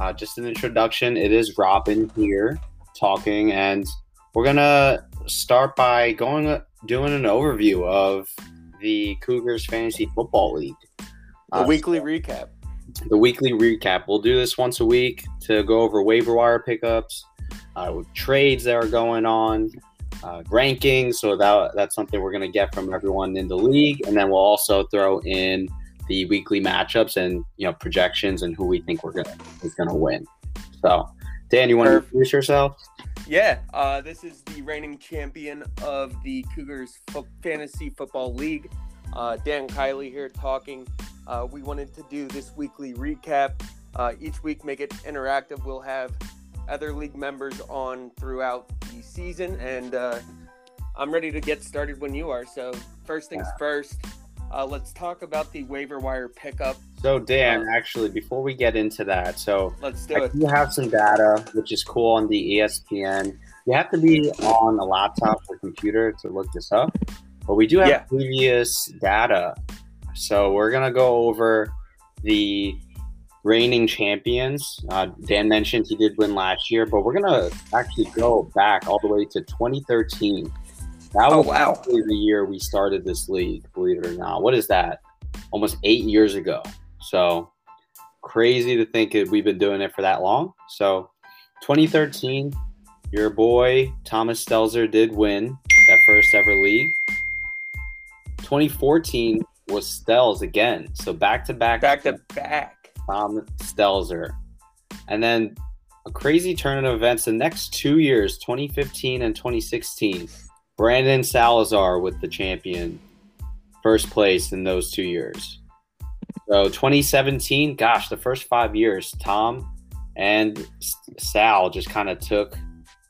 uh, just an introduction. It is Robin here talking, and we're gonna start by going doing an overview of the Cougars Fantasy Football League. A weekly recap. The weekly recap. We'll do this once a week to go over waiver wire pickups, uh, trades that are going on, uh, rankings. So that that's something we're gonna get from everyone in the league, and then we'll also throw in the weekly matchups and you know projections and who we think we're gonna is gonna win. So, Dan, you want to introduce yourself? Yeah, uh, this is the reigning champion of the Cougars Fo- Fantasy Football League. Uh, Dan Kiley here talking. Uh, we wanted to do this weekly recap. Uh, each week, make it interactive. We'll have other league members on throughout the season, and uh, I'm ready to get started when you are. So, first things first, uh, let's talk about the waiver wire pickup. So, Dan, uh, actually, before we get into that, so let's do I it. You have some data, which is cool on the ESPN. You have to be on a laptop or computer to look this up, but we do have yeah. previous data. So, we're going to go over the reigning champions. Uh, Dan mentioned he did win last year, but we're going to actually go back all the way to 2013. That oh, was wow. the year we started this league, believe it or not. What is that? Almost eight years ago. So crazy to think that we've been doing it for that long. So 2013, your boy Thomas Stelzer did win that first ever league. 2014 was Stelz again. So back to back. Back to back. Tom Stelzer. And then a crazy turn of events the next two years, 2015 and 2016. Brandon Salazar with the champion, first place in those two years. So 2017, gosh, the first five years, Tom and Sal just kind of took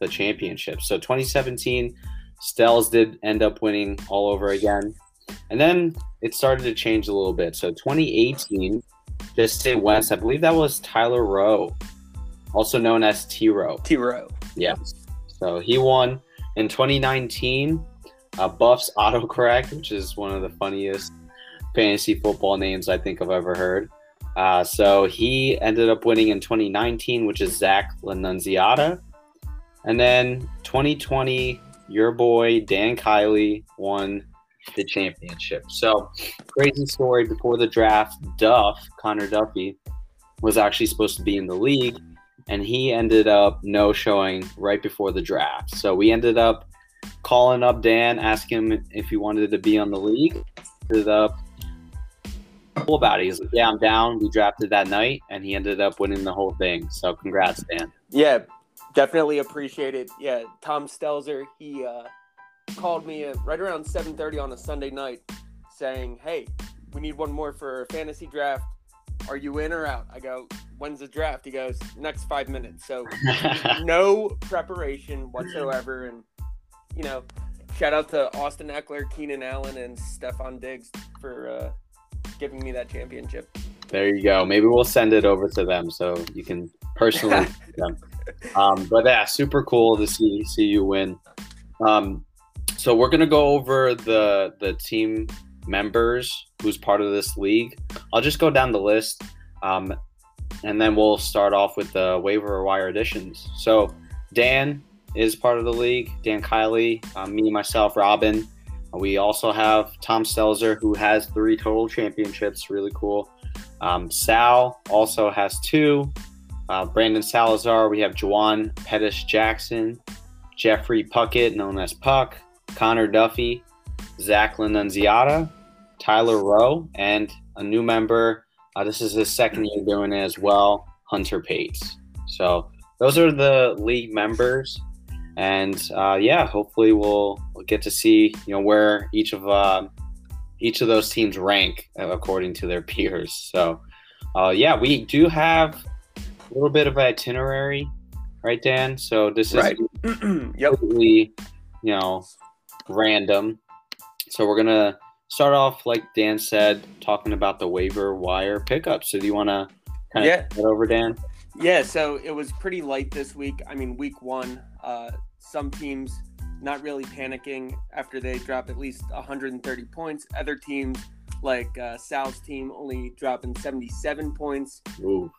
the championship. So 2017, Stells did end up winning all over again. And then it started to change a little bit. So 2018, just say West, I believe that was Tyler Rowe, also known as T Rowe. T Rowe. Yes. So he won in 2019, uh, Buffs autocorrect, which is one of the funniest fantasy football names I think I've ever heard. Uh, so he ended up winning in 2019, which is Zach Lanunziata. And then 2020, your boy Dan Kiley won the championship. So crazy story before the draft. Duff, Connor Duffy, was actually supposed to be in the league and he ended up no showing right before the draft. So we ended up calling up Dan, asking him if he wanted to be on the league. Ended up cool about it. He's like, "Yeah, I'm down." We drafted that night, and he ended up winning the whole thing. So congrats, Dan. Yeah, definitely appreciate it. Yeah, Tom Stelzer, he uh, called me right around 7:30 on a Sunday night, saying, "Hey, we need one more for fantasy draft. Are you in or out?" I go, when's the draft? He goes, next five minutes. So no preparation whatsoever. And, you know, shout out to Austin Ekeler, Keenan Allen, and Stefon Diggs for uh, giving me that championship. There you go. Maybe we'll send it over to them so you can personally them. Um, but yeah, super cool to see see you win. Um, so we're gonna go over the the team members who's part of this league. I'll just go down the list. Um, and then we'll start off with the waiver wire additions. So Dan is part of the league. Dan Kiley, um, me, myself, Robin. We also have Tom Stelzer, who has three total championships. Really cool. Um, Sal also has two. Uh, Brandon Salazar. We have Juwan Pettis Jackson, Jeffrey Puckett, known as Puck, Connor Duffy, Zach Lanunziata, Tyler Rowe, and a new member, uh, this is his second year doing it as well, Hunter Pates. So those are the league members, and uh, yeah, hopefully we'll, we'll get to see you know where each of uh, each of those teams rank according to their peers. So uh, yeah, we do have a little bit of an itinerary, right, Dan? So this is right. yep. you know random. So we're gonna start off like Dan said, talking about the waiver wire pickup. So do you want to kind of yeah. get over, Dan? Yeah. So it was pretty light this week. I mean, week one, uh, some teams not really panicking after they drop at least 130 points. Other teams like uh, Sal's team only dropping 77 points. Ooh.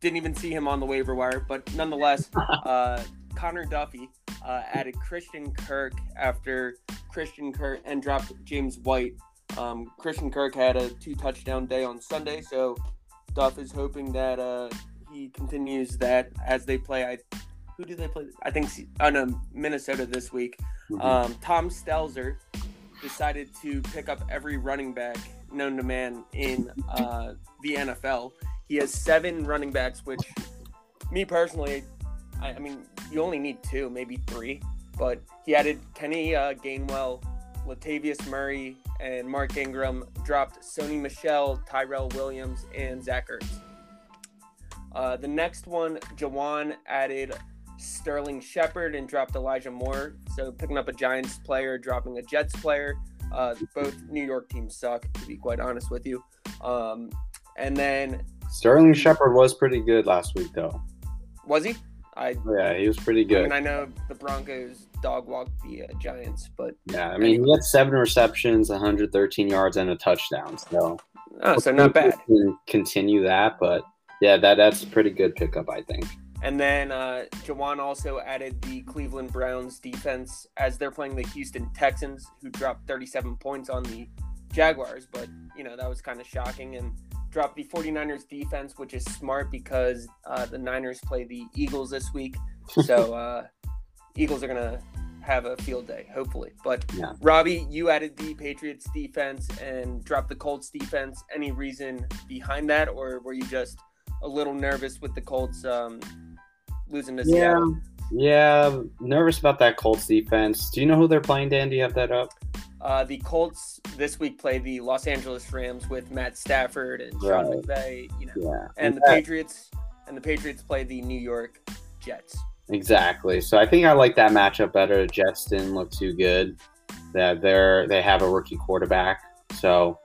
didn't even see him on the waiver wire, but nonetheless, uh, Connor Duffy uh, added Christian Kirk after Christian Kirk and dropped James White. Um, Christian Kirk had a two touchdown day on Sunday, so Duff is hoping that uh, he continues that as they play. I, who do they play? I think oh no, Minnesota this week. Mm-hmm. Um, Tom Stelzer decided to pick up every running back known to man in uh, the NFL. He has seven running backs, which me personally, I, I, mean, you only need two, maybe three. But he added Kenny uh, Gainwell, Latavius Murray, and Mark Ingram. Dropped Sony Michel, Tyrell Williams, and Zach Ertz. Uh, the next one, Jawan added Sterling Shepard and dropped Elijah Moore. So picking up a Giants player, dropping a Jets player. Uh, both New York teams suck, to be quite honest with you. Um, and then Sterling Shepard was pretty good last week, though. Was he? I yeah, he was pretty good. I mean, I know the Broncos dog walk the uh, Giants, but yeah, I mean, he had seven receptions, 113 yards, and a touchdown. So, oh, so not bad. Continue that, but yeah, that that's a pretty good pickup, I think. And then uh, Jawan also added the Cleveland Browns defense as they're playing the Houston Texans, who dropped 37 points on the Jaguars. But, you know, that was kind of shocking. And dropped the 49ers defense, which is smart because uh, the Niners play the Eagles this week. So, uh, Eagles are going to have a field day, hopefully. But, yeah. Robbie, you added the Patriots defense and dropped the Colts defense. Any reason behind that, or were you just a little nervous with the Colts um, losing to Seattle. Yeah, yeah, nervous about that Colts defense. Do you know who they're playing, Dan? Do you have that up? Uh, the Colts this week play the Los Angeles Rams with Matt Stafford and Sean right. McVay. You know, yeah. and the Patriots and the Patriots play the New York Jets. Exactly. So I think I like that matchup better. Jets didn't look too good. That they're they have a rookie quarterback, so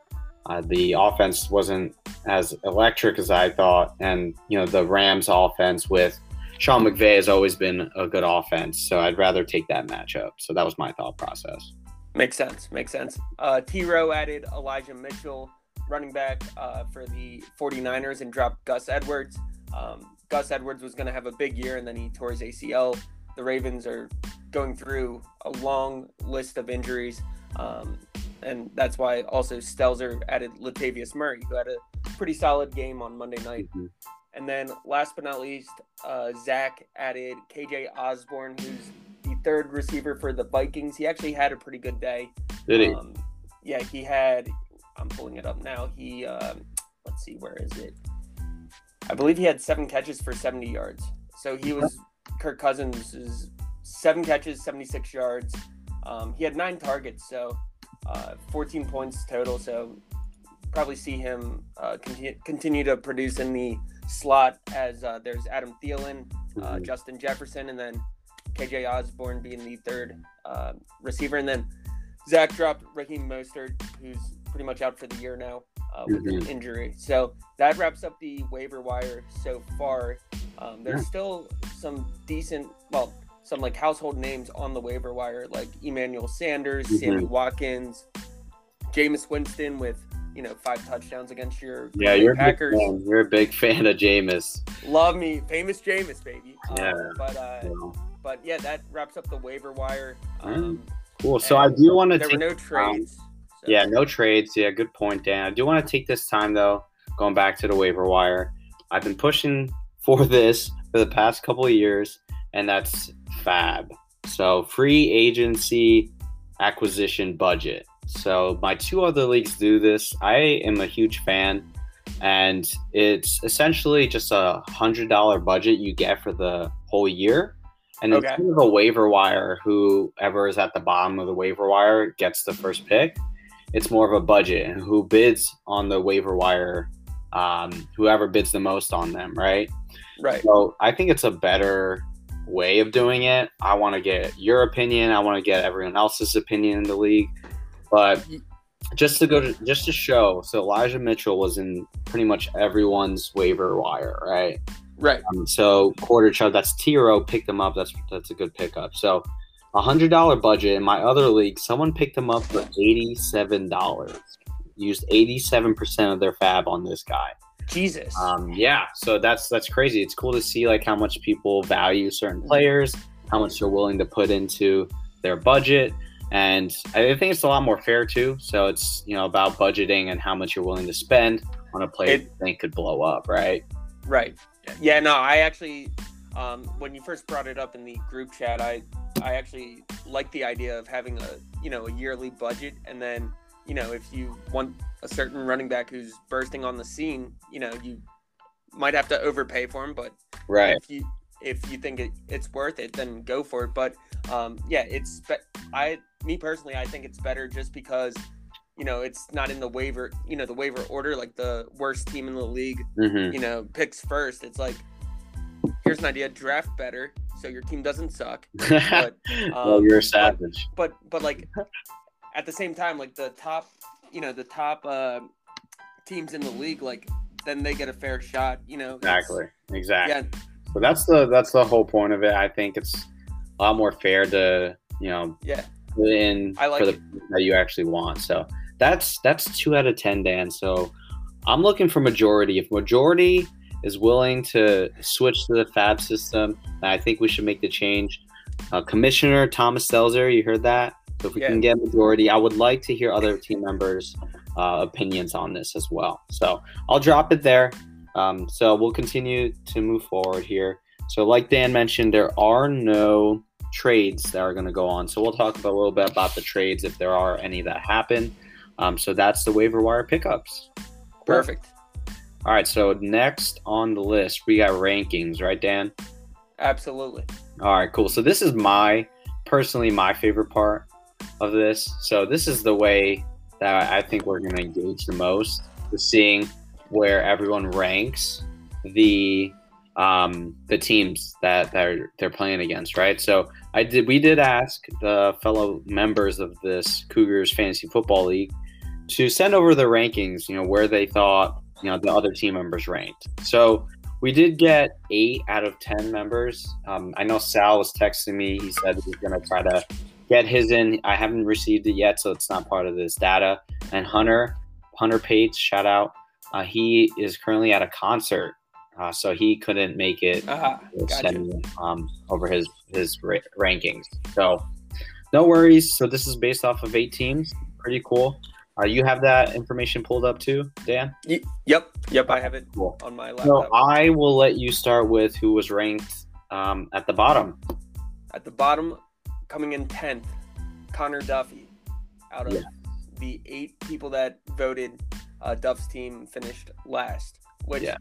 uh, the offense wasn't as electric as I thought, and you know the Rams offense with Sean McVay has always been a good offense, so I'd rather take that matchup. So that was my thought process. Makes sense. Makes sense. Uh, T Rowe added Elijah Mitchell, running back uh, for the 49ers, and dropped Gus Edwards. Um, Gus Edwards was going to have a big year, and then he tore his ACL. The Ravens are going through a long list of injuries, um, and that's why also Stelzer added Latavius Murray, who had a pretty solid game on Monday night. Mm-hmm. And then last but not least, uh, Zach added KJ Osborne, who's the third receiver for the Vikings. He actually had a pretty good day. Did he? Um, yeah, he had. I'm pulling it up now. He, um, let's see, where is it? I believe he had seven catches for 70 yards. So he was Kirk Cousins' seven catches, 76 yards. Um, he had nine targets, so uh, 14 points total. So probably see him uh, continue, continue to produce in the slot as uh, there's Adam Thielen, uh, mm-hmm. Justin Jefferson, and then KJ Osborne being the third uh, receiver. And then Zach dropped Raheem Mostert, who's pretty much out for the year now uh, with mm-hmm. an injury. So that wraps up the waiver wire so far. Um, there's yeah. still some decent, well, some like household names on the waiver wire, like Emmanuel Sanders, mm-hmm. Sammy Watkins, Jameis Winston with you know five touchdowns against your yeah you're Packers. A you're a big fan of Jameis. Love me, famous Jameis, baby. Yeah, um, but uh, yeah. but yeah, that wraps up the waiver wire. Um, cool. So I do want to. There take, were no trades. Um, so. Yeah, no trades. Yeah, good point, Dan. I do want to take this time though, going back to the waiver wire. I've been pushing for this for the past couple of years, and that's Fab. So free agency acquisition budget. So my two other leagues do this. I am a huge fan, and it's essentially just a hundred dollar budget you get for the whole year. And okay. instead of a waiver wire, whoever is at the bottom of the waiver wire gets the first pick. It's more of a budget, and who bids on the waiver wire, um, whoever bids the most on them, right? Right. So I think it's a better way of doing it. I want to get your opinion. I want to get everyone else's opinion in the league. But just to go to just to show, so Elijah Mitchell was in pretty much everyone's waiver wire, right? Right. Um, so quarter chub, that's Tiro picked him up. That's that's a good pickup. So a hundred dollar budget in my other league, someone picked him up for eighty seven dollars. Used eighty seven percent of their fab on this guy. Jesus. Um, yeah, so that's that's crazy. It's cool to see like how much people value certain players, how much they're willing to put into their budget, and I think it's a lot more fair too. So it's you know about budgeting and how much you're willing to spend on a player It- you think could blow up, right? Right. Yeah. No, I actually, um, when you first brought it up in the group chat, I, I actually like the idea of having a, you know, a yearly budget, and then, you know, if you want a certain running back who's bursting on the scene, you know, you might have to overpay for him, but Right. if you if you think it, it's worth it, then go for it. But um, yeah, it's I me personally, I think it's better just because. You know, it's not in the waiver. You know, the waiver order, like the worst team in the league hmm you know, picks first. It's like, here's an idea: draft better, so your team doesn't suck. But, well, um, you're a savage. But but like, at the same time, like the top, you know, the top uh, teams in the league, like then they get a fair shot. You know, Exactly. Exactly. Yeah, So that's the that's the whole point of it. I think it's a lot more fair to you know yeah, in I like for the it. that you actually want. So that's that's two out of ten, Dan. So I'm looking for majority. If majority is willing to switch to the Fab system, I think we should make the change. Uh, Commissioner Thomas Stelzer, you heard that. So if we Yeah. can get majority, I would like to hear other team members' uh, opinions on this as well. So I'll drop it there. Um, so we'll continue to move forward here. So, like Dan mentioned, there are no trades that are going to go on. So, we'll talk about a little bit about the trades if there are any that happen. Um, so, that's the waiver wire pickups. perfect, All right. So, next on the list, we got rankings, right, Dan? absolutely. All right, cool. So this is my personally my favorite part of this. So this is the way that I think we're going to engage the most, is seeing where everyone ranks the um, the teams that they're they're playing against, right? So I did we did ask the fellow members of this Cougars Fantasy Football League to send over the rankings, you know, where they thought you know the other team members ranked. So we did get eight out of ten members. Um, I know Sal was texting me. He said he's going to try to get his in. I haven't received it yet, so it's not part of this data. And Hunter, Hunter Pates, shout out. Uh, he is currently at a concert, uh, so he couldn't make it. To gotcha. Um, over his his ra- rankings. So no worries. So this is based off of eight teams. Pretty cool. Uh, you have that information pulled up too, Dan. Y- yep, yep, I have it Cool. on my So laptop. I will let you start with who was ranked um, at the bottom. At the bottom, coming in tenth, Connor Duffy. Out of Yeah. the eight people that voted, uh, Duff's team finished last. Which, Yeah.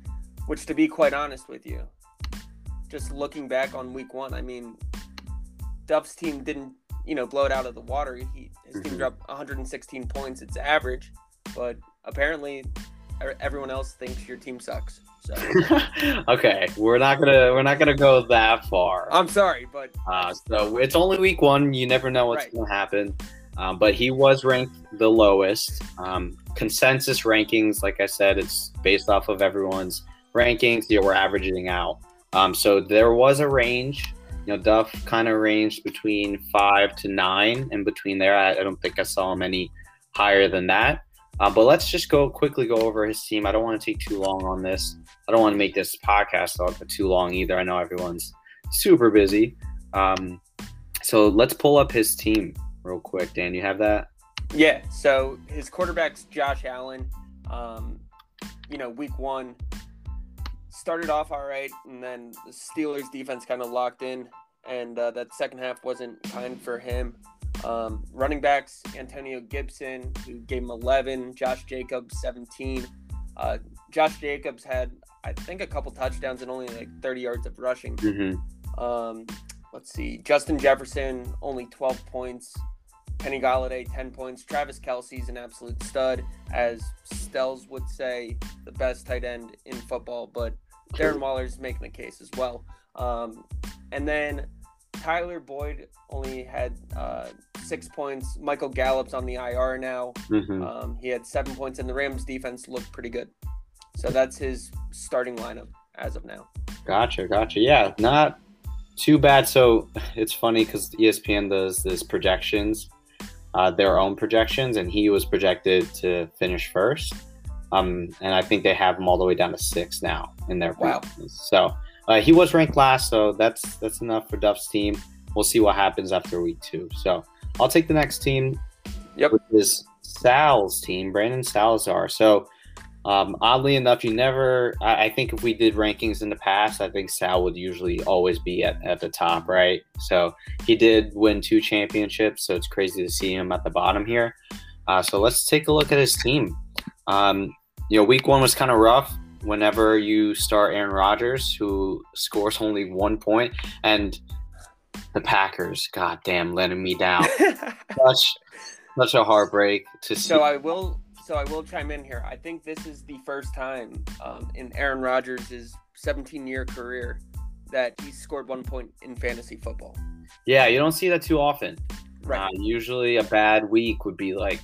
which to be quite honest with you, just looking back on week one, I mean, Duff's team didn't, you know, blow it out of the water. He his team Mhm. dropped 116 points. It's average, but apparently, everyone else thinks your team sucks. So okay, we're not gonna we're not gonna go that far. I'm sorry, but Uh, so it's only week one. You never know what's Right. gonna happen. Um, but he was ranked the lowest. Um, consensus rankings, like I said, it's based off of everyone's rankings. You know, we're averaging out. Um, so there was a range. You know, Duff kind of ranged between five to nine, and between there, I, I don't think I saw him any higher than that. Uh, but let's just go quickly go over his team. I don't want to take too long on this. I don't want to make this podcast uh, too long either. I know everyone's super busy. Um, so let's pull up his team real quick. Dan, you have that? Yeah, so his quarterback's Josh Allen. Um, you know, week one started off all right, and then the Steelers' defense kind of locked in, and uh, that second half wasn't kind for him. Um, running backs Antonio Gibson, who gave him 11, Josh Jacobs 17. Uh, Josh Jacobs had, I think, a couple touchdowns and only like 30 yards of rushing. Mm-hmm. Um, let's see. Justin Jefferson, only 12 points. Kenny Golladay, 10 points. Travis Kelce's an absolute stud, as Stells would say, the best tight end in football, but Darren Waller's making the case as well. Um, and then Tyler Boyd only had uh, six points. Michael Gallup's on the IR now. Mm-hmm. Um, he had seven points, and the Rams defense looked pretty good. So that's his starting lineup as of now. Gotcha, gotcha. Yeah, not too bad. So it's funny because ESPN does this projections, uh, their own projections, and he was projected to finish first. Um, and I think they have him all the way down to six now in their Wow. So uh, he was ranked last, so that's that's enough for Duff's team. We'll see what happens after week two. So I'll take the next team, Yep. which is Sal's team, Brandon Salazar. So um, oddly enough, you never. I, I think if we did rankings in the past, I think Sal would usually always be at, at the top, right? So he did win two championships, so it's crazy to see him at the bottom here. Uh, so let's take a look at his team. Um, you know, week one was kind of rough. Whenever you start Aaron Rodgers, who scores only one point, and the Packers, goddamn, letting me down. Such, such a heartbreak to see. so I will. So I will chime in here. I think this is the first time um, in Aaron Rodgers' 17-year career that he scored one point in fantasy football. yeah, you don't see that too often. Right. Uh, usually, a bad week would be like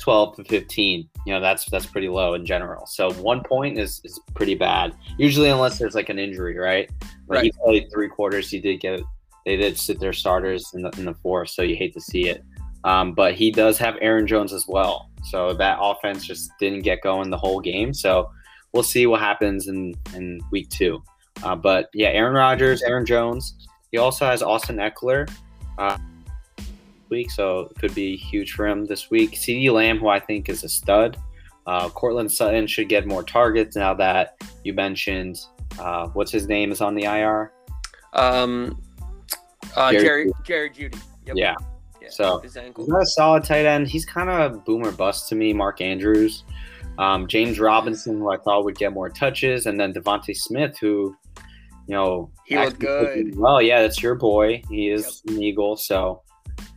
twelve to fifteen. You know, that's that's pretty low in general. So one point is is pretty bad. Usually, unless there's like an injury, right? Like he played three quarters. He did get. They did sit their starters in the in the fourth, so you hate to see it. Um, but he does have Aaron Jones as well. So that offense just didn't get going the whole game. So we'll see what happens in in week two. Uh, but yeah, Aaron Rodgers, Aaron Jones. He also has Austin Ekeler. Uh, week, so it could be huge for him this week. CeeDee Lamb, who I think is a stud. Uh, Courtland Sutton should get more targets now that you mentioned uh, what's his name is on the IR. Um, uh, Jerry Jerry Jeudy. Yep. Yeah. So. He's not a solid tight end. He's kind of a boomer bust to me. Mark Andrews, um, James Robinson, who I thought would get more touches, and then DeVonta Smith, who, you know, He looked good. Well, yeah, that's your boy. He is an Eagle. So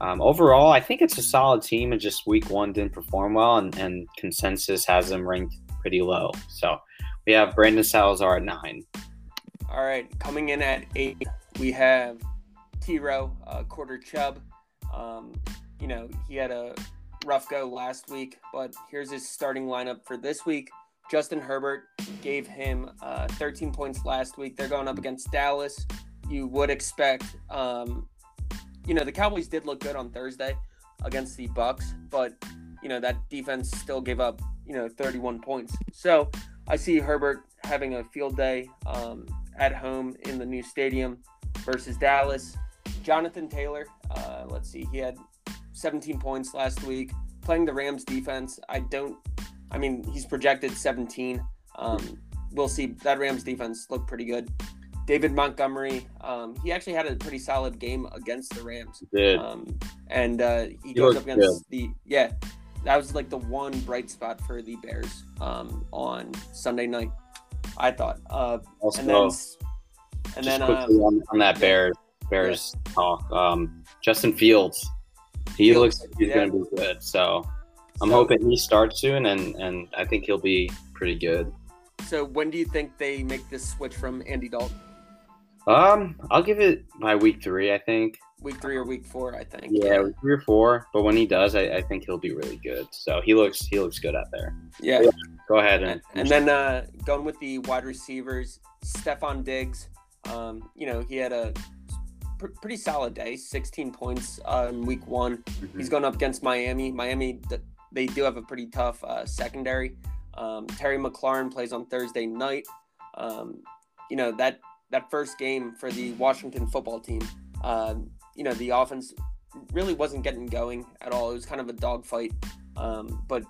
um, overall, I think it's a solid team. And just week one didn't perform well, and, and consensus has them ranked pretty low. So we have Brandon Salazar at nine. All right, coming in at eight, we have T Rowe, uh, Quarter Chubb. Um, you know, he had a rough go last week, but here's his starting lineup for this week. Justin Herbert gave him uh, 13 points last week. They're going up against Dallas. You would expect, um, you know, the Cowboys did look good on Thursday against the Bucs, but you know that defense still gave up, you know, 31 points. So I see Herbert having a field day um, at home in the new stadium versus Dallas. Jonathan Taylor, uh, let's see, he had 17 points last week playing the Rams defense. I don't, I mean, he's projected 17. Um, we'll see. That Rams defense looked pretty good. David Montgomery, um, he actually had a pretty solid game against the Rams. Good. Um, and uh, he goes up against the yeah. That was like the one bright spot for the Bears um, on Sunday night. I thought, uh, also, and then and then uh, on, on that Bears Bears talk, um, Justin Fields, he Fields, looks like he's yeah. going to be good. So I'm so- hoping he starts soon, and and I think he'll be pretty good. So when do you think they make this switch from Andy Dalton? Um, I'll give it by week three. I think. Week three or week four? I think. Yeah, week three or four. But when he does, I, I think he'll be really good. So he looks he looks good out there. Yeah. Go ahead and, And, and then uh, going with the wide receivers, Stefon Diggs. Um, you know, he had a pr- pretty solid day, 16 points uh, in week one. Mhm. He's going up against Miami. Miami, th- they do have a pretty tough uh, secondary. Um, Terry McLaurin plays on Thursday night. Um, you know that that first game for the Washington football team. Um, you know the offense really wasn't getting going at all. It was kind of a dogfight. Um, but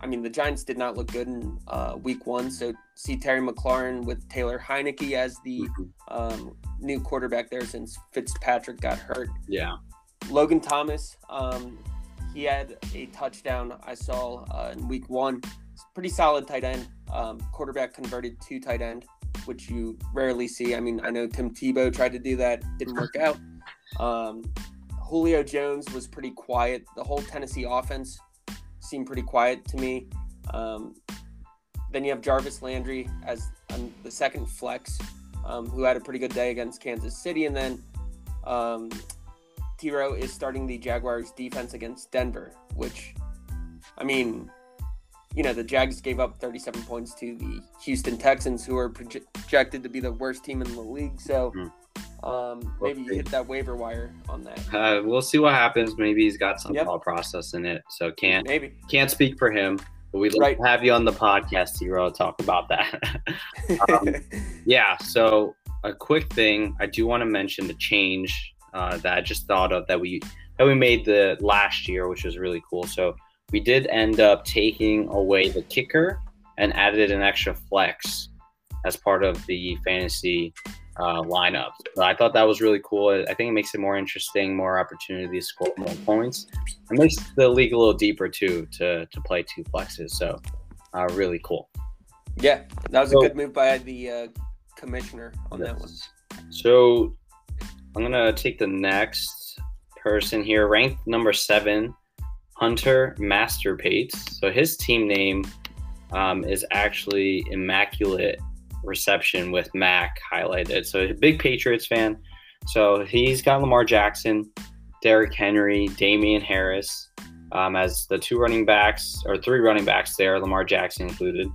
I mean the Giants did not look good in uh, week one. So see Terry McLaurin with Taylor Heinicke as the Mhm. um, new quarterback there since Fitzpatrick got hurt. yeah, Logan Thomas, um, he had a touchdown I saw uh, in week one. It's pretty solid tight end. Um, quarterback converted to tight end, which you rarely see. I mean, I know Tim Tebow tried to do that, didn't work out. Um, Julio Jones was pretty quiet. The whole Tennessee offense seemed pretty quiet to me. Um, then you have Jarvis Landry as um, the second flex, um, who had a pretty good day against Kansas City, and then um, Tiro is starting the Jaguars defense against Denver, which, I mean, you know, the Jags gave up 37 points to the Houston Texans, who are proje- projected to be the worst team in the league. So um, maybe you hit that waiver wire on that. uh, we'll see what happens. Maybe he's got some Yep. thought process in it. So can't Maybe. can't speak for him. But we'd love Right. to have you on the podcast, Hero, to talk about that. um, yeah. So a quick thing, I do want to mention the change uh, that I just thought of that we that we made the last year, which was really cool. So we did end up taking away the kicker and added an extra flex as part of the fantasy uh, lineup. But I thought that was really cool. I think it makes it more interesting, more opportunities to score more points. It makes the league a little deeper too to to play two flexes. So uh, really cool. yeah, that was So- a good move by the uh, commissioner on that one. So I'm gonna take the next person here, ranked number seven, Hunter Masterpates. So his team name um, is actually Immaculate Reception with Mac highlighted. So a big Patriots fan. So he's got Lamar Jackson, Derrick Henry, Damien Harris um, as the two running backs or three running backs there, Lamar Jackson included.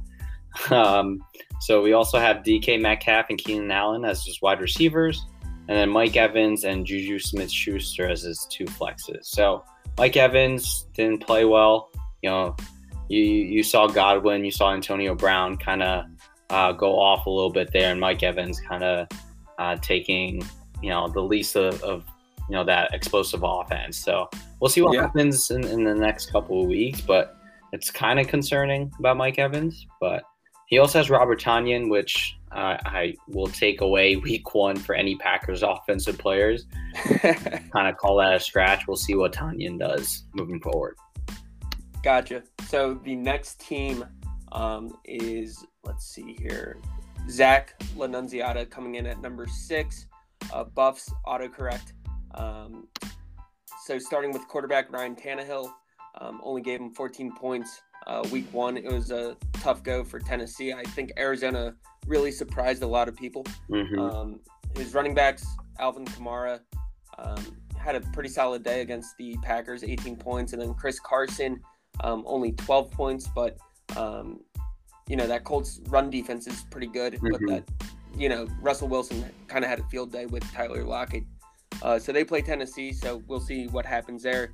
Um, so we also have DK Metcalf and Keenan Allen as his wide receivers, and then Mike Evans and Juju Smith Schuster as his two flexes. So Mike Evans didn't play well. You know, you you saw Godwin, you saw Antonio Brown kind of uh, go off a little bit there, and Mike Evans kind of uh, taking you know the least of, of you know that explosive offense. So we'll see what Yeah. happens in, in the next couple of weeks, but it's kind of concerning about Mike Evans, but. He also has Robert Tonyan, which uh, I will take away week one for any Packers offensive players. Kind of call that a scratch. We'll see what Tonyan does moving forward. Gotcha. So the next team um, is let's see here, Zach Lanunziata coming in at number six. Uh, Buffs autocorrect. Um, so starting with quarterback Ryan Tannehill, um, only gave him 14 points uh, week one. It was a tough go for Tennessee. I think Arizona really surprised a lot of people. hmm Um, his running backs, Alvin Kamara, um, had a pretty solid day against the Packers, 18 points, and then Chris Carson, um, only 12 points. But um, you know that Colts run defense is pretty good, but Mhm. that you know Russell Wilson kind of had a field day with Tyler Lockett. Uh, so they play Tennessee, so we'll see what happens there.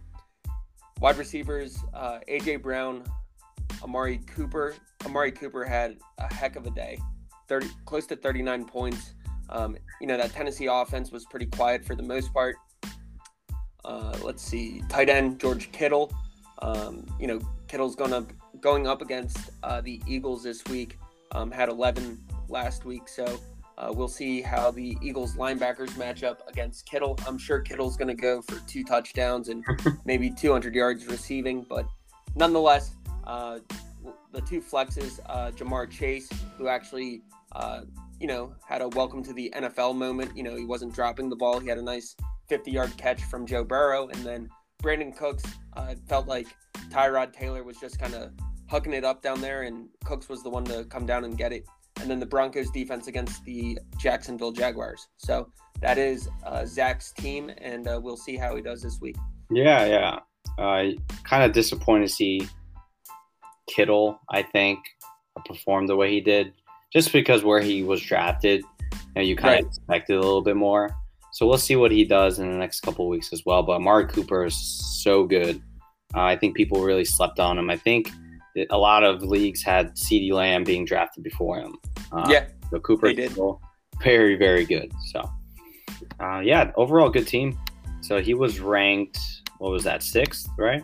Wide receivers, uh, AJ Brown, Amari Cooper. Amari Cooper had a heck of a day, 30 close to 39 points. Um, you know that Tennessee offense was pretty quiet for the most part. Uh, let's see, tight end George Kittle. Um, you know Kittle's going up going up against uh, the Eagles this week. Um, had 11 last week, so uh, we'll see how the Eagles linebackers match up against Kittle. I'm sure Kittle's going to go for two touchdowns and maybe 200 yards receiving, but nonetheless, uh, the two flexes, uh, Ja'Marr Chase, who actually, uh, you know, had a welcome to the NFL moment. You know, he wasn't dropping the ball. He had a nice 50 yard catch from Joe Burrow. And then Brandin Cooks uh, felt like Tyrod Taylor was just kind of hucking it up down there, and Cooks was the one to come down and get it. And then the Broncos defense against the Jacksonville Jaguars. So that is uh, Zach's team, and uh, we'll see how he does this week. Yeah, yeah. Uh, kind of disappointed to see Kittle, I think, perform the way he did, just because where he was drafted, you, know, you kind Right. of expected a little bit more. So we'll see what he does in the next couple of weeks as well. But Amari Cooper is so good. Uh, I think people really slept on him. I think a lot of leagues had CeeDee Lamb being drafted before him. Uh, yeah, So Cooper They did. very, very good. So, uh, yeah, overall good team. So he was ranked. What was that? Sixth, right?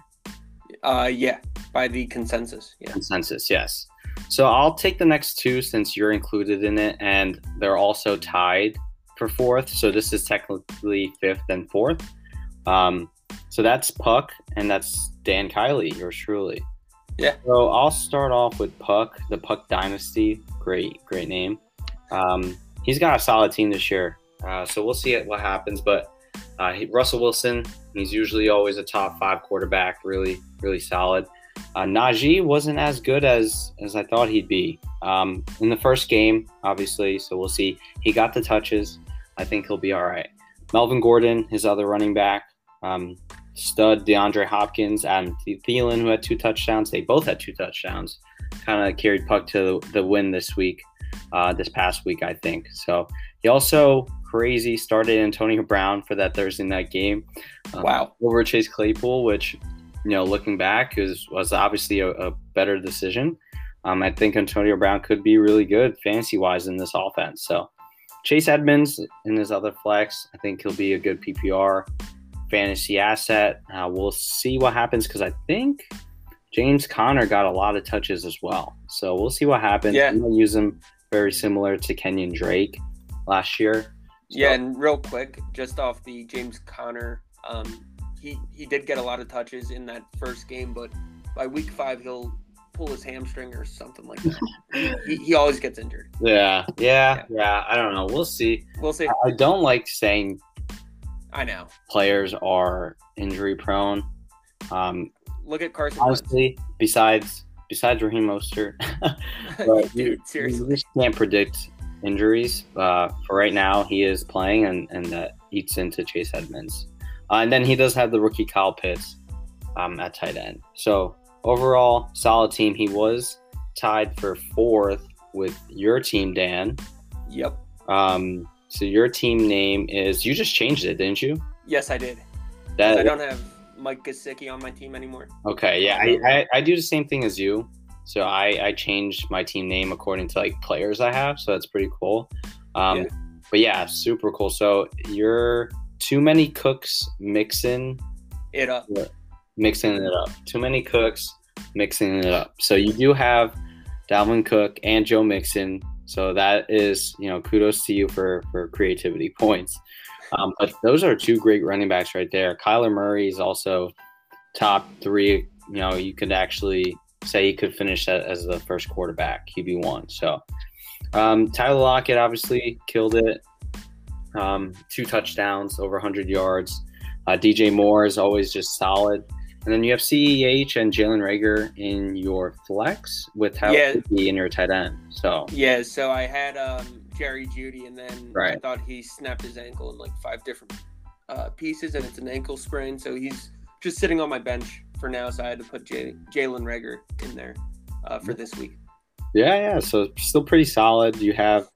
uh, yeah, by the consensus. Yeah. Consensus, yes. So I'll take the next two since you're included in it, and they're also tied for fourth. So this is technically fifth and fourth. Um, so that's Puck, and that's Dan Kiley, yours truly. Yeah. So I'll start off with Puck, the Puck Dynasty. Great, great name. Um, he's got a solid team this year. Uh, so we'll see what happens. But uh, he, Russell Wilson, he's usually always a top five quarterback, really, really solid. Uh, Najee wasn't as good as as I thought he'd be um, in the first game, obviously. So we'll see. He got the touches. I think he'll be all right. Melvin Gordon, his other running back, um, stud DeAndre Hopkins, and Thielen, who had two touchdowns. They both had two touchdowns. Kind of carried Puck to the win this week, uh, this past week, I think. So he also crazy started Antonio Brown for that Thursday night game. um, Wow. over Chase Claypool, which you know, looking back, is was obviously a, a better decision. Um, I think Antonio Brown could be really good fantasy wise in this offense. So Chase Edmonds in his other flex, I think he'll be a good PPR fantasy asset. Uh, we'll see what happens because I think James Conner got a lot of touches as well. So we'll see what happens. Yeah. I'm gonna use him very similar to Kenyan Drake last year. So, Yeah, and real quick, just off the James Conner, um, he he did get a lot of touches in that first game, but by week five he'll pull his hamstring or something like that. he, he always gets injured. yeah, yeah, Yeah. yeah. I don't know. We'll see. We'll see. I don't like saying I know. players are injury prone. Um, Look at Carson Wentz. honestly, besides besides Raheem Mostert, but you, Dude, seriously. you just can't predict injuries. Uh, for right now, he is playing, and and that eats into Chase Edmonds. Uh, and then he does have the rookie Kyle Pitts um, at tight end. So overall, solid team. He was tied for fourth with your team, Dan. Yep. Um, so your team name is you just changed it, didn't you? Yes, I did. That I don't have Mike Gesicki on my team anymore. Okay, yeah, I, I, I do the same thing as you. So I, I changed my team name according to like players I have. So that's pretty cool. Um, Yeah. But yeah, super cool. So you're too many cooks mixing It up. mixing it up. Too many cooks mixing it up. So you do have Dalvin Cook and Joe Mixon. So that is, you know, kudos to you for for creativity points. Um, but those are two great running backs right there. Kyler Murray is also top three. You know, you could actually say he could finish that as the first quarterback, QB one. So um, Tyler Lockett obviously killed it. Um, two touchdowns, over 100 yards. Uh, DJ Moore is always just solid. And then you have CEH and Jalen Reagor in your flex with how Yeah. be in your tight end. So Yeah, so I had um, Jerry Jeudy, and then I thought he snapped his ankle in like five different uh, pieces, and it's an ankle sprain. So he's just sitting on my bench for now. So I had to put J- Jalen Reagor in there uh, for this week. yeah, yeah. So still pretty solid. You have,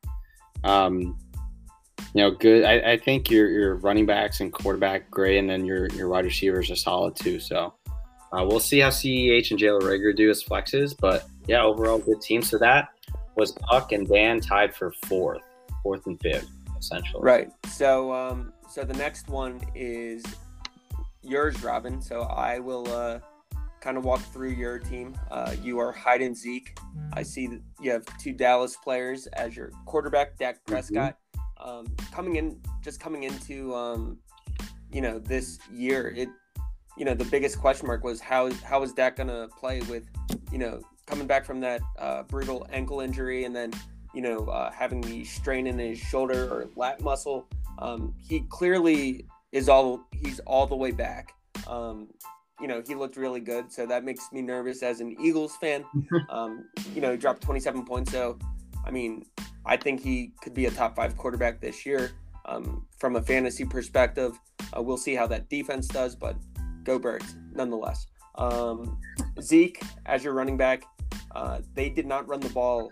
um, you know, good. I, I think your your running backs and quarterback great, and then your your wide receivers are solid too. So uh, we'll see how CEH and Jalen Reagor do as flexes, but yeah, overall good team. So that was Puck and Dan tied for fourth, fourth and fifth, essentially. Right. So um, so the next one is yours, Robin. So I will uh, kind of walk through your team. Uh, you are hide and Zeke. I see that you have two Dallas players as your quarterback, Dak Prescott. Um, coming in, just coming into, um, you know, this year, it, you know, the biggest question mark was how how is Dak gonna play with, you know, coming back from that uh, brutal ankle injury and then, you know, uh, having the strain in his shoulder or lat muscle. Um, he clearly is all he's all the way back. Um, you know, he looked really good, so that makes me nervous as an Eagles fan. Um, you know, he dropped 27 points, so I mean, I think he could be a top five quarterback this year. Um, from a fantasy perspective, uh, we'll see how that defense does, but go Birds nonetheless. Um, Zeke, as your running back, uh, they did not run the ball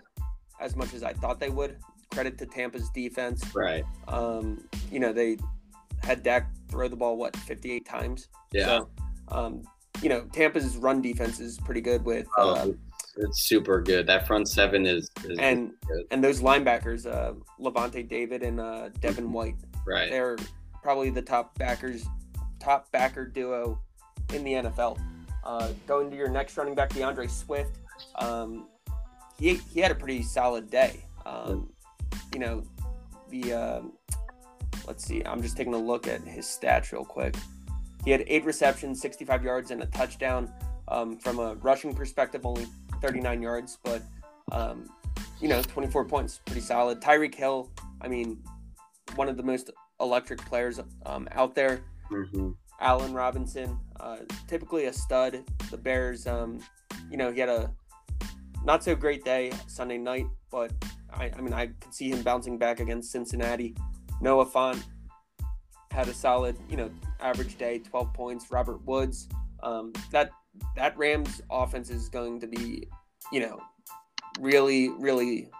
as much as I thought they would. Credit to Tampa's defense. Right. Um, you know, they had Dak throw the ball, what, 58 times? Yeah. So, um, you know, Tampa's run defense is pretty good with. Oh, Uh, it's, super good. That front seven is, is and good. and those linebackers, uh, Lavonte David and uh, Devin White, right. they're probably the top backers, top backer duo in the NFL. Uh, going to your next running back, DeAndre Swift. Um, he he had a pretty solid day. Um, you know, the um let's see. I'm just taking a look at his stats real quick. He had eight receptions, 65 yards, and a touchdown. Um, from a rushing perspective, only 39 yards, but um, you know, 24 points, pretty solid. Tyreek Hill, I mean, one of the most electric players um, out there. hmm Allen Robinson, uh, typically a stud. The Bears, um, you know, he had a not so great day Sunday night, but I, I mean, I could see him bouncing back against Cincinnati. Noah Fant had a solid, you know, average day, 12 points. Robert Woods, um, that that Rams offense is going to be, you know, really, really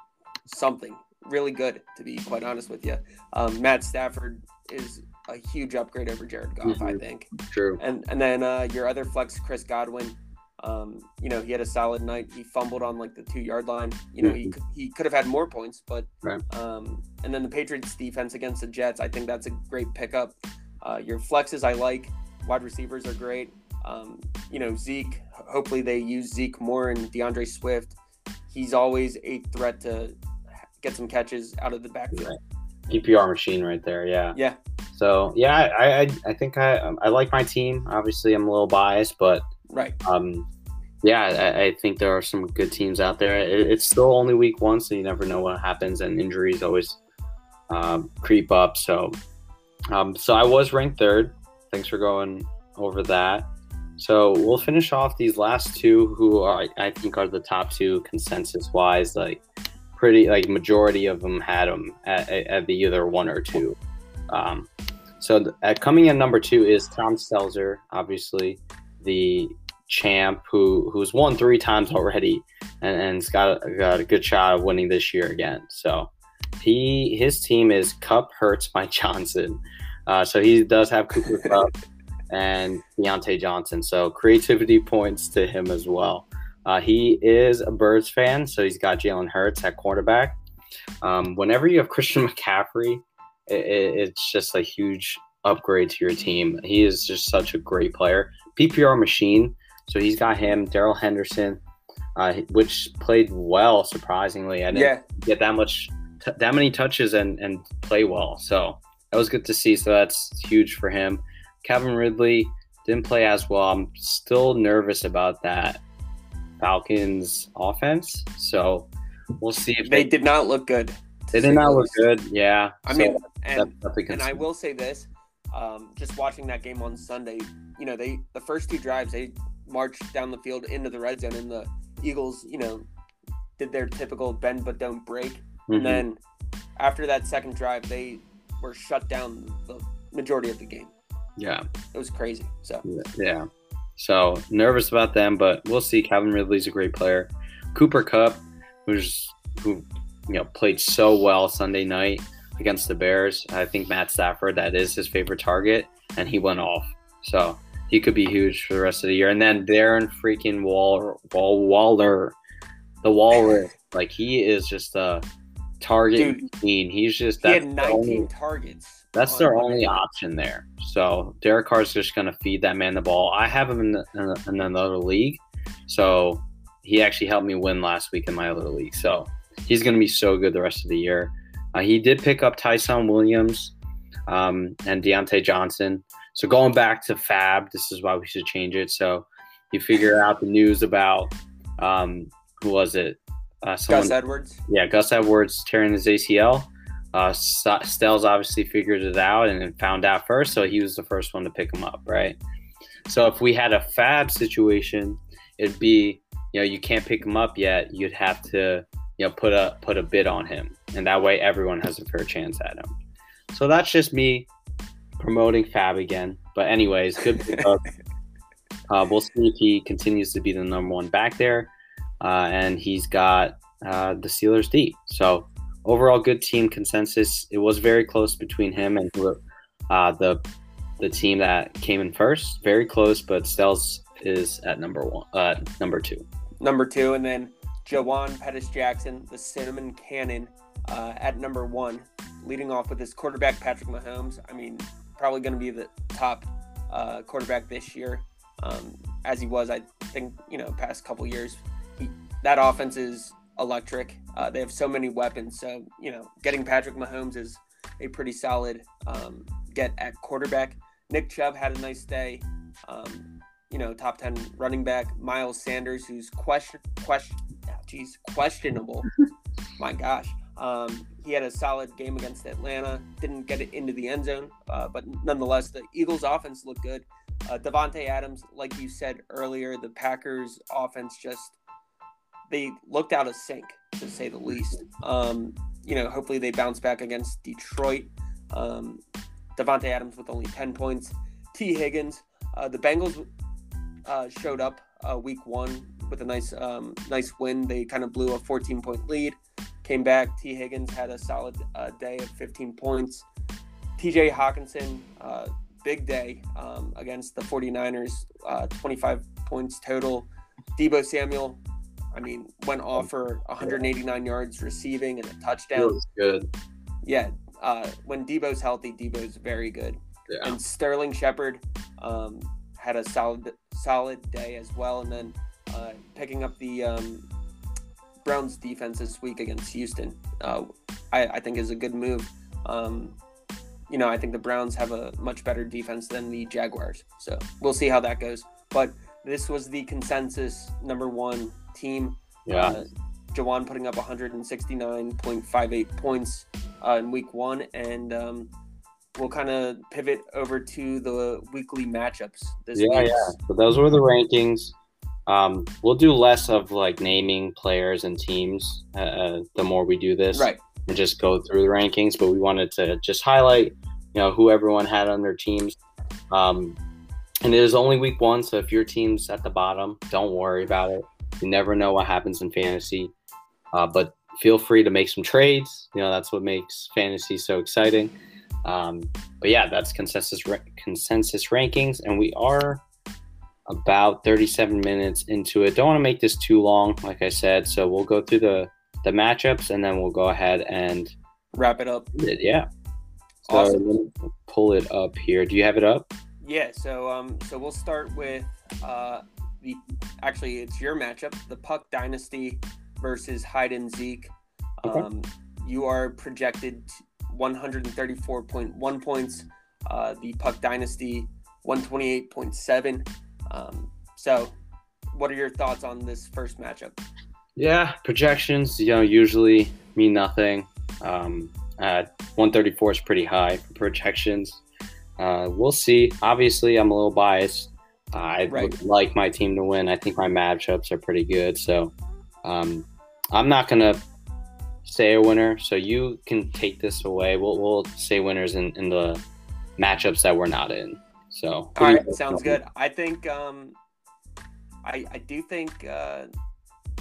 something, really good to be quite honest with you. Um, Matt Stafford is a huge upgrade over Jared Goff, mm-hmm. I think. True. And and then uh, your other flex, Chris Godwin. Um, you know, he had a solid night. He fumbled on like the two yard line. You know, mm-hmm. he he could have had more points, but right. um, and then the Patriots defense against the Jets, I think that's a great pickup. Uh, your flexes I like. Wide receivers are great. Um, you know, Zeke. Hopefully they use Zeke more and DeAndre Swift. He's always a threat to get some catches out of the backfield. Right. PPR machine right there. Yeah. Yeah. So yeah, I I, I think I I like my team. Obviously, I'm a little biased, but right. Um, yeah, I, I think there are some good teams out there. It, it's still only week one, so you never know what happens, and injuries always um, creep up. So, um, so I was ranked third. Thanks for going over that. So we'll finish off these last two, who are I think are the top two consensus wise. Like pretty like majority of them had them at, at the either one or two. Um, so at coming in number two is Tom Stelzer, obviously the champ who who's won three times already and, and's got, got a good shot of winning this year again. So he his team is Cup Hurts by Johnson. Uh, so he does have Cooper Kupp and Diontae Johnson. So creativity points to him as well. Uh, he is a Birds fan, so he's got Jalen Hurts at quarterback. Um, whenever you have Christian McCaffrey, it, it, it's just a huge upgrade to your team. He is just such a great player. PPR machine. So he's got him, Darrell Henderson, uh, which played well surprisingly. I didn't yeah. get that much, t- that many touches and and play well. So that was good to see. So that's huge for him. Calvin Ridley didn't play as well. I'm still nervous about that. Falcons offense. So we'll see if they, they did not look good. They did not look good. Yeah. I so mean, and, and I will say this: um, just watching that game on Sunday, you know, they the first two drives they marched down the field into the red zone, and the Eagles, you know, did their typical bend but don't break. Mm-hmm. And then after that second drive, they were shut down the majority of the game. Yeah, it was crazy. So yeah. So nervous about them, but we'll see. Calvin Ridley's a great player. Cooper Kupp, who's who you know played so well Sunday night against the Bears. I think Matt Stafford that is his favorite target, and he went off. So he could be huge for the rest of the year. And then Darren freaking Wall, Wall Waller, the Walrus, like he is just a target machine. He's just that. he had 19 only, targets. That's their only option there. So Derek Carr's just going to feed that man the ball. I have him in, the, in, in, another league. So he actually helped me win last week in my other league. So he's going to be so good the rest of the year. Uh, he did pick up Ty'Son Williams um, and Diontae Johnson. So going back to Fab, this is why we should change it. So you figure out the news about um, who was it? Uh, someone, Gus Edwards. Yeah, Gus Edwards tearing his ACL. Uh, Stells obviously figured it out and found out first, so he was the first one to pick him up, right? So if we had a fab situation, it'd be you know you can't pick him up yet. You'd have to you know put a put a bid on him, and that way everyone has a fair chance at him. So that's just me promoting Fab again. But anyways, good uh, we'll see if he continues to be the number one back there, uh, and he's got uh, the Steelers deep. So overall good team consensus. It was very close between him and uh, the the team that came in first. Very close, but Stells is at number one, uh, number two. Number two, and then Jawan Pettis Jackson, the Cinnamon Cannon, uh, at number one, leading off with his quarterback Patrick Mahomes. I mean, probably going to be the top uh, quarterback this year, um, as he was. I think you know past couple years. He, that offense is electric. Uh, they have so many weapons. So, you know, getting Patrick Mahomes is a pretty solid um, get at quarterback. Nick Chubb had a nice day. Um, you know, top 10 running back. Miles Sanders, who's question, question, oh, geez, questionable. My gosh. Um, he had a solid game against Atlanta. Didn't get it into the end zone, uh, but nonetheless, the Eagles' offense looked good. Uh, Davante Adams, like you said earlier, the Packers' offense just they looked out of sync to say the least. Um, you know, hopefully they bounce back against Detroit. Um, Davante Adams with only 10 points. Tee Higgins, uh, the Bengals uh, showed up uh, week one with a nice um, nice win. They kind of blew a 14 point lead, came back. Tee Higgins had a solid uh, day of 15 points. TJ Hockenson, uh, big day um, against the 49ers, uh, 25 points total. Deebo Samuel, I mean, went off for 189 yards receiving and a touchdown. good. Yeah, uh, when Deebo's healthy, Deebo's very good. Yeah. And Sterling Shepard um, had a solid solid day as well, and then uh, picking up the um, Browns defense this week against Houston, uh, I, I, think is a good move. Um, you know, I think the Browns have a much better defense than the Jaguars, so we'll see how that goes. But this was the consensus number one team. Yeah. Uh, Jawan putting up 169.58 points uh, in week one, and um, we'll kind of pivot over to the weekly matchups this yeah, week. Yeah, So those were the rankings. Um, we'll do less of like naming players and teams uh, uh, the more we do this, Right. And just go through the rankings. But we wanted to just highlight, you know, who everyone had on their teams. Um, and it is only week one, so if your team's at the bottom, don't worry about it. You never know what happens in fantasy. Uh, but feel free to make some trades. You know, that's what makes fantasy so exciting. Um, but yeah, that's consensus ra- consensus rankings, and we are about 37 minutes into it. Don't want to make this too long, like I said. So we'll go through the the matchups, and then we'll go ahead and Wrap it up. yeah. So Awesome. pull it up here. Do you have it up? Yeah. So um, so we'll start with uh, the actually it's your matchup, the Puck Dynasty versus Hide and Zeke. Okay. Um, you are projected 134.1 points. Uh, the Puck Dynasty 128.7. Um, so, what are your thoughts on this first matchup? Yeah, projections, you know, usually mean nothing. Um, at 134 is pretty high for projections. Uh, we'll see. Obviously, I'm a little biased. I Right. would like my team to win. I think my matchups are pretty good. So um, I'm not going to say a winner. So you can take this away. We'll, we'll say winners in, in the matchups that we're not in. So, All who do you right, sounds good. I think um, I I do think uh,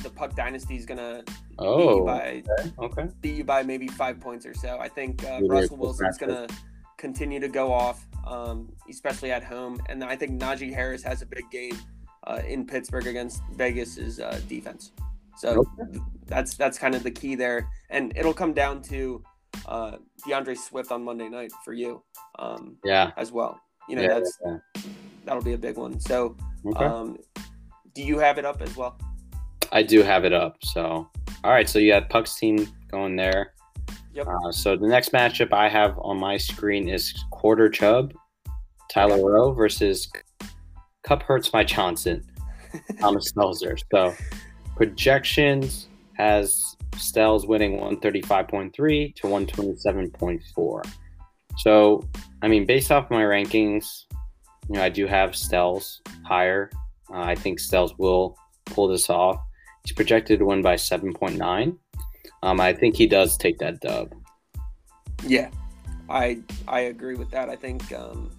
the Puck Dynasty is gonna beat you Oh, by okay. beat you by maybe five points or so. I think uh, Russell Wilson's gonna continue to go off, um, especially at home, and I think Najee Harris has a big game uh, in Pittsburgh against Vegas's uh, defense. So Okay. that's that's kind of the key there, and it'll come down to uh, DeAndre Swift on Monday night for you um, Yeah. as well. You know, yeah, that's yeah. that'll be a big one. So, Okay. um, do you have it up as well? I do have it up. So, all right. So you had Puck's team going there. Yep. Uh, so the next matchup I have on my screen is Quarter Chubb, Tyler Rowe versus Cup Hurts My Johnson, Thomas Stelzer. So projections has Stells winning 135.3 to 127.4. So, I mean, based off my rankings, you know, I do have Stells higher. Uh, I think Stells will pull this off. He's projected to win by 7.9. Um, I think he does take that dub. Yeah, I I agree with that. I think um,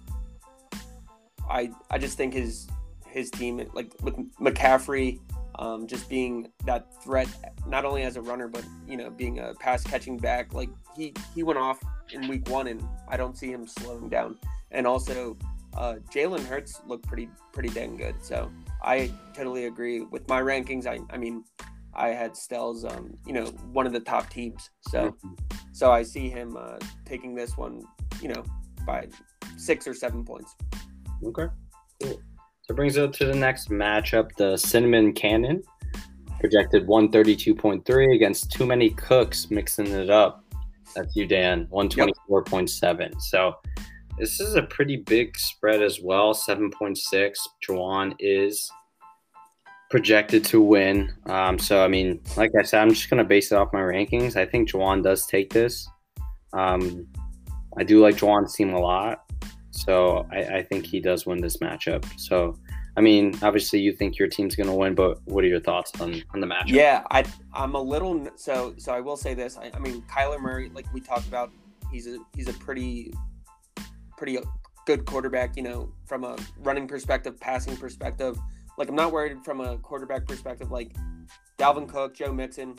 I I just think his his team like with McCaffrey um, just being that threat not only as a runner but you know being a pass catching back like he he went off in week one and I don't see him slowing down. And also uh, Jalen Hurts looked pretty pretty dang good. So I totally agree with my rankings. I I mean I had Stells um you know one of the top teams. So. So I see him uh, taking this one, you know, by six or seven points. Okay, cool. So brings us to the next matchup, the Cinnamon Cannon, projected 132.3 against Too Many Cooks, mixing it up. That's you, Dan, 124.7. So this is a pretty big spread as well, 7.6. Juwan is projected to win. Um, so, I mean, like I said, I'm just going to base it off my rankings. I think Juwan does take this. Um, I do like Juwan's team a lot. So I, I think he does win this matchup. So I mean, obviously you think your team's gonna win, but what are your thoughts on, on the matchup? Yeah, I I'm a little so so I will say this. I, I mean, Kyler Murray, like we talked about, he's a he's a pretty pretty good quarterback. You know, from a running perspective, passing perspective. Like I'm not worried from a quarterback perspective. Like Dalvin Cook, Joe Mixon,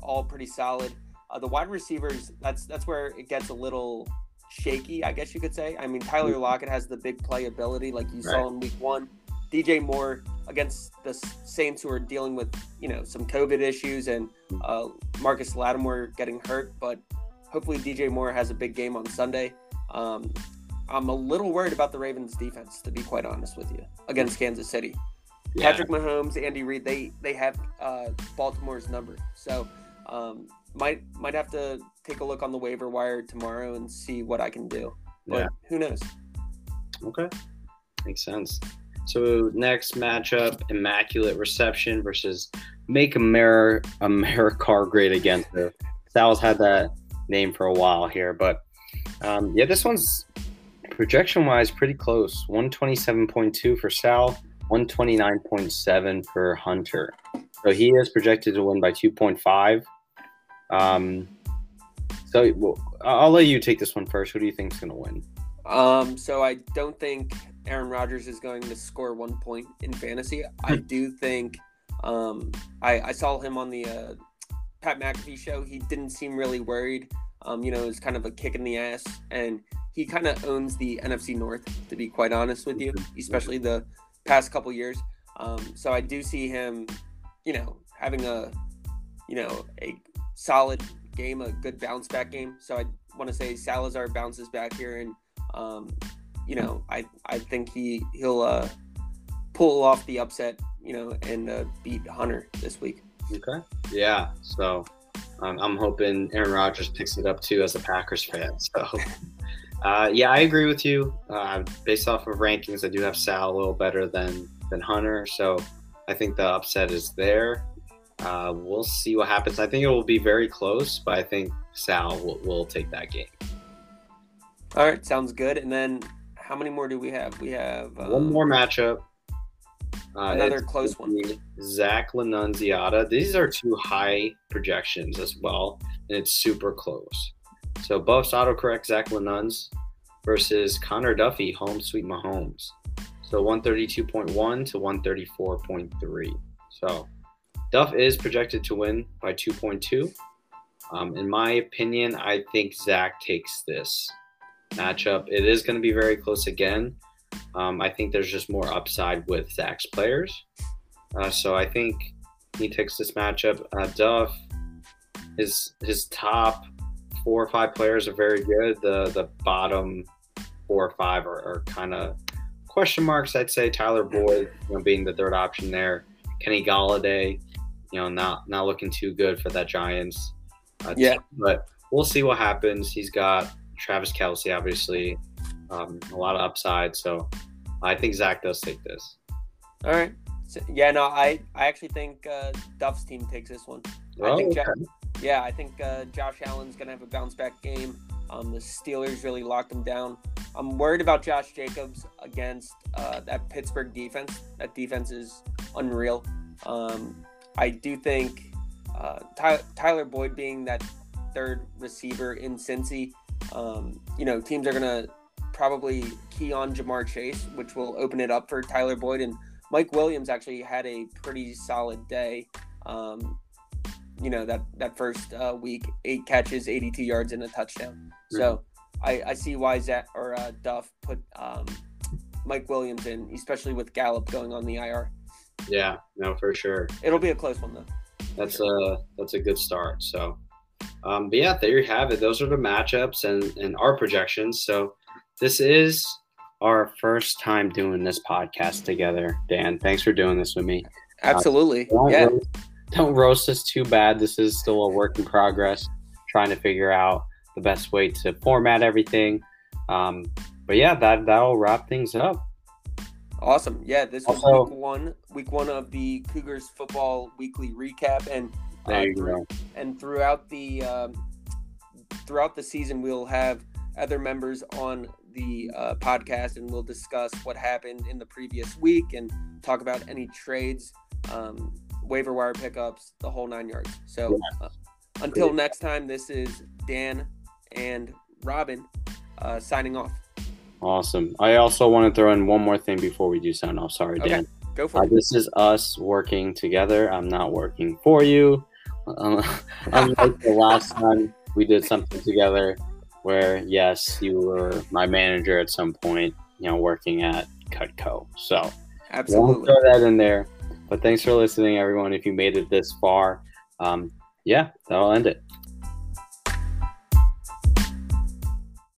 all pretty solid. Uh, the wide receivers, that's that's where it gets a little shaky, I guess you could say. I mean, Tyler Mm-hmm. Lockett has the big playability, like you Right. saw in Week One. DJ Moore against the Saints, who are dealing with you know some COVID issues, and Mm-hmm. uh, Marcus Lattimore getting hurt, but hopefully DJ Moore has a big game on Sunday. Um, I'm a little worried about the Ravens defense, to be quite honest with you, against Kansas City. Yeah. Patrick Mahomes, Andy Reid, they they have uh, Baltimore's number, so um, might might have to take a look on the waiver wire tomorrow and see what I can do. But Yeah. who knows? Okay. Makes sense. So next matchup, Immaculate Reception versus Make America America Great Again. So Sal's had that name for a while here, but um, yeah, this one's projection wise pretty close. 127.2 for Sal, 129.7 for Hunter. So he is projected to win by 2.5. Um, so well, I'll let you take this one first. Who do you think is going to win? Um, so I don't think Aaron Rodgers is going to score one point in fantasy. I Hmm. do think um, I, I saw him on the uh, Pat McAfee show. He didn't seem really worried. Um, you know, it was kind of a kick in the ass, and he kind of owns the NFC North. To be quite honest with you, especially the past couple years. Um, so I do see him, you know, having a, you know, a solid game, a good bounce back game. So I want to say Salazar bounces back here, and um, you know, I I think he he'll uh, pull off the upset, you know, and uh, beat Hunter this week. Okay. Yeah. So um, I'm hoping Aaron Rodgers picks it up too as a Packers fan. So uh, yeah, I agree with you. Uh, based off of rankings, I do have Sal a little better than than Hunter. So I think the upset is there. Uh, we'll see what happens. I think it will be very close, but I think Sal will, will take that game. All right, sounds good. And then how many more do we have? We have um, One more matchup. Uh, Another close gonna Zach Lanunziata. These are two high projections as well, and it's super close. So Buffs autocorrect Zach Lanunz versus Connor Duffy, home sweet Mahomes. So 132.1 to 134.3. So Duff is projected to win by 2.2. Um, in my opinion, I think Zach takes this matchup. It is going to be very close again. Um, I think there's just more upside with Zach's players. Uh, so I think he takes this matchup. Uh, Duff, his his top four or five players are very good. The the bottom four or five are, are kind of question marks. I'd say Tyler Boyd, you know, being the third option there. Kenny Golladay, you know, not not looking too good for that Giants. Uh, Yeah. team, but we'll see what happens. He's got Travis Kelce, obviously, um, a lot of upside. So I think Zach does take this. All right. So, yeah, no, I I actually think uh, Duff's team takes this one. I Oh, think okay. Jo- yeah, I think uh, Josh Allen's gonna have a bounce back game. Um, the Steelers really locked him down. I'm worried about Josh Jacobs against uh, that Pittsburgh defense. That defense is unreal. Um, I do think uh, Ty- Tyler Boyd being that third receiver in Cincy, um, you know, teams are gonna probably key on Ja'Marr Chase, which will open it up for Tyler Boyd and Mike Williams. Actually had a pretty solid day. Um, you know that that first uh, week, eight catches, 82 yards, and a touchdown. So I, I see why Zach or uh, Duff put um, Mike Williams in, especially with Gallup going on the IR. Yeah, no, for sure. It'll be a close one though. That's a that's a good start. So, um, but yeah, there you have it. Those are the matchups and and our projections. So, this is our first time doing this podcast together. Dan, thanks for doing this with me. Absolutely. Don't, yeah. roast, don't roast us too bad. This is still a work in progress, trying to figure out the best way to format everything. Um, but yeah, that that'll wrap things up. Awesome. Yeah, this was Also- week one, week one of the Cougars football weekly recap, and uh, you through- go. and throughout the um, throughout the season, we'll have other members on the uh, podcast, and we'll discuss what happened in the previous week and talk about any trades, um, waiver wire pickups, the whole nine yards. So uh, until next time, this is Dan and Robin uh, signing off. Awesome. I also want to throw in one more thing before we do sign off. Sorry, Okay. Dan. Go for Uh, it. this is us working together. I'm not working for you. Um, unlike the last time we did something together where yes, you were my manager at some point, you know, working at Cutco. So Absolutely. throw that in there. But thanks for listening, everyone. If you made it this far, um, yeah, that'll end it.